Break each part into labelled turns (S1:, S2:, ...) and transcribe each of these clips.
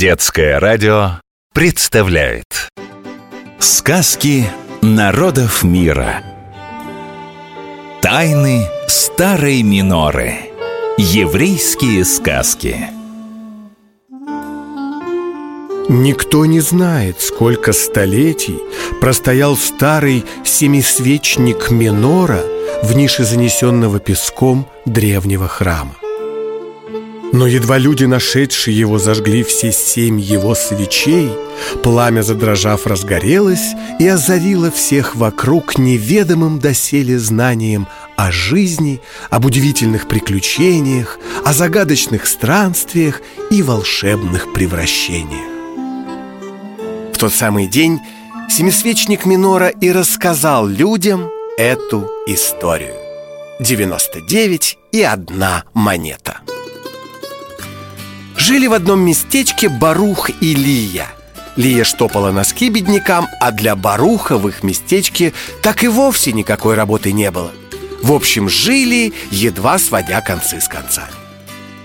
S1: Детское радио представляет Сказки народов мира Тайны старой миноры Еврейские сказки.
S2: Никто не знает, сколько столетий простоял старый семисвечник Минора в нише занесенного песком древнего храма. Но едва люди, нашедшие его, зажгли все семь его свечей, пламя, задрожав, разгорелось и озарило всех вокруг неведомым доселе знанием о жизни, об удивительных приключениях, о загадочных странствиях и волшебных превращениях. В тот самый день семисвечник Минора и рассказал людям эту историю. 99 и одна монета – Жили в одном местечке Барух и Лия Лия штопала носки беднякам, а для Баруха в их местечке так и вовсе никакой работы не было В общем, жили, едва сводя концы с концами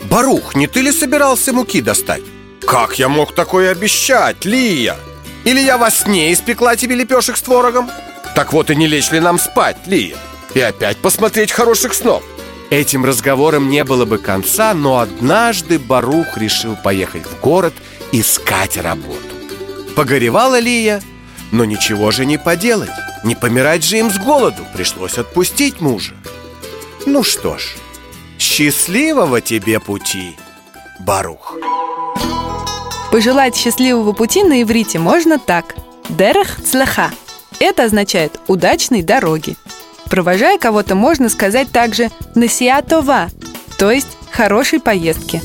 S2: Барух, не ты ли собирался муки достать? Как я мог такое обещать, Лия? Или я во сне испекла тебе лепешек с творогом? Так вот и не лечь ли нам спать, Лия? И опять посмотреть хороших снов Этим разговором не было бы конца, но однажды Барух решил поехать в город искать работу. Погоревала Лия, но ничего же не поделать. Не помирать же им с голоду, пришлось отпустить мужа. Ну что ж, счастливого тебе пути, Барух.
S3: Пожелать счастливого пути на иврите можно так. Дерех цлеха. Это означает «удачной дороги». Провожая кого-то, можно сказать также «насиатова», то есть «хорошей поездки».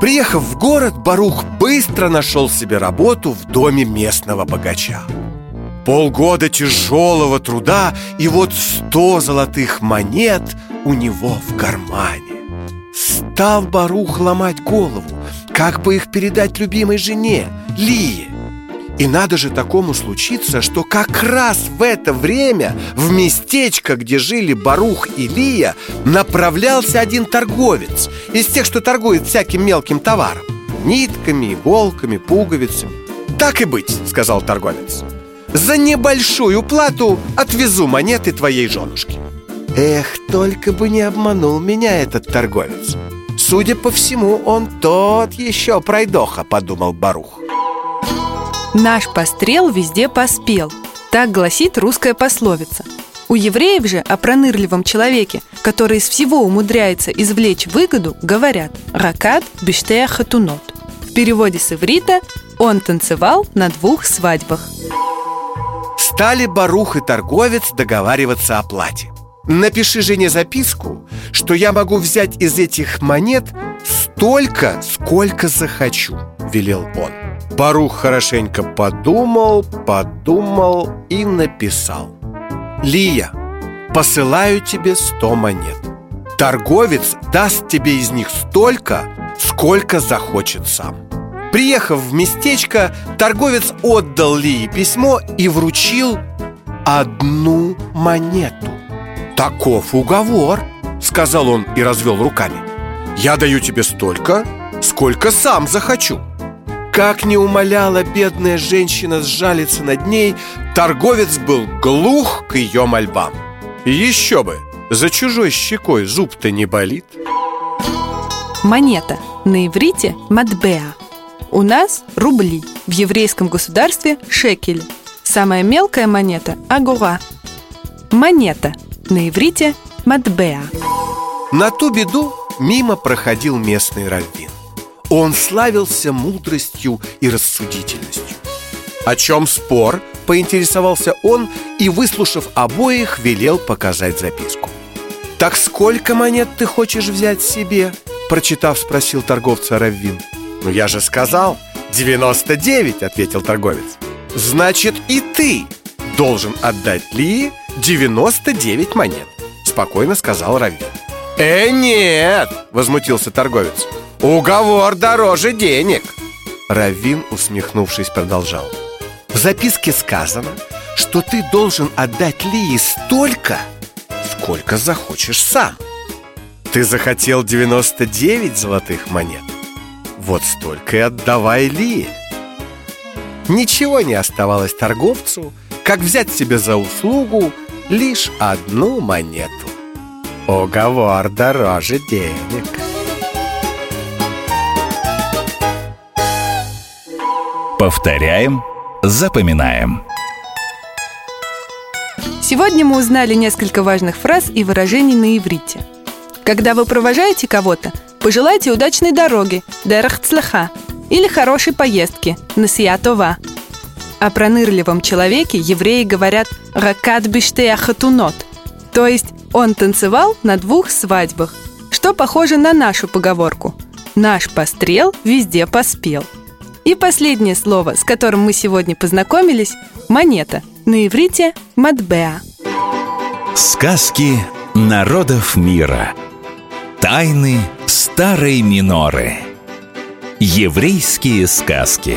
S2: Приехав в город, Барух быстро нашел себе работу в доме местного богача. Полгода тяжелого труда и вот сто золотых монет у него в кармане. Стал Барух ломать голову, как бы их передать любимой жене, Лие. И надо же такому случиться, что как раз в это время в местечко, где жили Барух и Лия, направлялся один торговец из тех, что торгует всяким мелким товаром. Нитками, иголками, пуговицами. «Так и быть», — сказал торговец. «За небольшую плату отвезу монеты твоей женушки». Эх, только бы не обманул меня этот торговец. Судя по всему, он тот еще пройдоха, подумал Барух
S3: Наш пострел везде поспел. Так гласит русская пословица. У евреев же о пронырливом человеке, который из всего умудряется извлечь выгоду, говорят «ракат биштея хатунот». В переводе с иврита «он танцевал на двух свадьбах».
S2: Стали Барух и торговец договариваться о плате. Напиши жене записку, что я могу взять из этих монет столько, сколько захочу, велел он. Барух хорошенько подумал, подумал и написал. Лия, посылаю тебе сто монет. Торговец даст тебе из них столько, сколько захочет сам Приехав в местечко, торговец отдал Лии письмо и вручил одну монету. «Таков уговор», — сказал он и развел руками. «Я даю тебе столько, сколько сам захочу» Как не умоляла бедная женщина сжалиться над ней, торговец был глух к ее мольбам. Еще бы, за чужой щекой зуб-то не болит.
S3: Монета. На иврите – матбеа. У нас – рубли. В еврейском государстве – шекель. Самая мелкая монета – агура. Монета. На иврите – матбеа.
S2: На ту беду мимо проходил местный раввин. Он славился мудростью и рассудительностью. О чем спор? Поинтересовался он и, выслушав обоих, велел показать записку. «Так сколько монет ты хочешь взять себе?» Прочитав, спросил торговца Раввин. «Ну я же сказал, 99», — ответил торговец. «Значит, и ты должен отдать Ли 99 монет», — спокойно сказал Раввин. «Э, нет!» — возмутился торговец. Уговор дороже денег Равин, усмехнувшись, продолжал В записке сказано, что ты должен отдать Лии столько, сколько захочешь сам Ты захотел 99 золотых монет вот столько и отдавай Ли. Ничего не оставалось торговцу, как взять себе за услугу лишь одну монету. Уговор дороже денег.
S1: Повторяем, запоминаем.
S3: Сегодня мы узнали несколько важных фраз и выражений на иврите. Когда вы провожаете кого-то, пожелайте удачной дороги, дерах цлеха, или хорошей поездки, насиятова. О пронырливом человеке евреи говорят «ракат биштея хатунот», то есть он танцевал на двух свадьбах, что похоже на нашу поговорку «наш пострел везде поспел». И последнее слово, с которым мы сегодня познакомились – монета. На иврите – матбеа.
S1: Сказки народов мира. Тайны старой миноры. Еврейские сказки.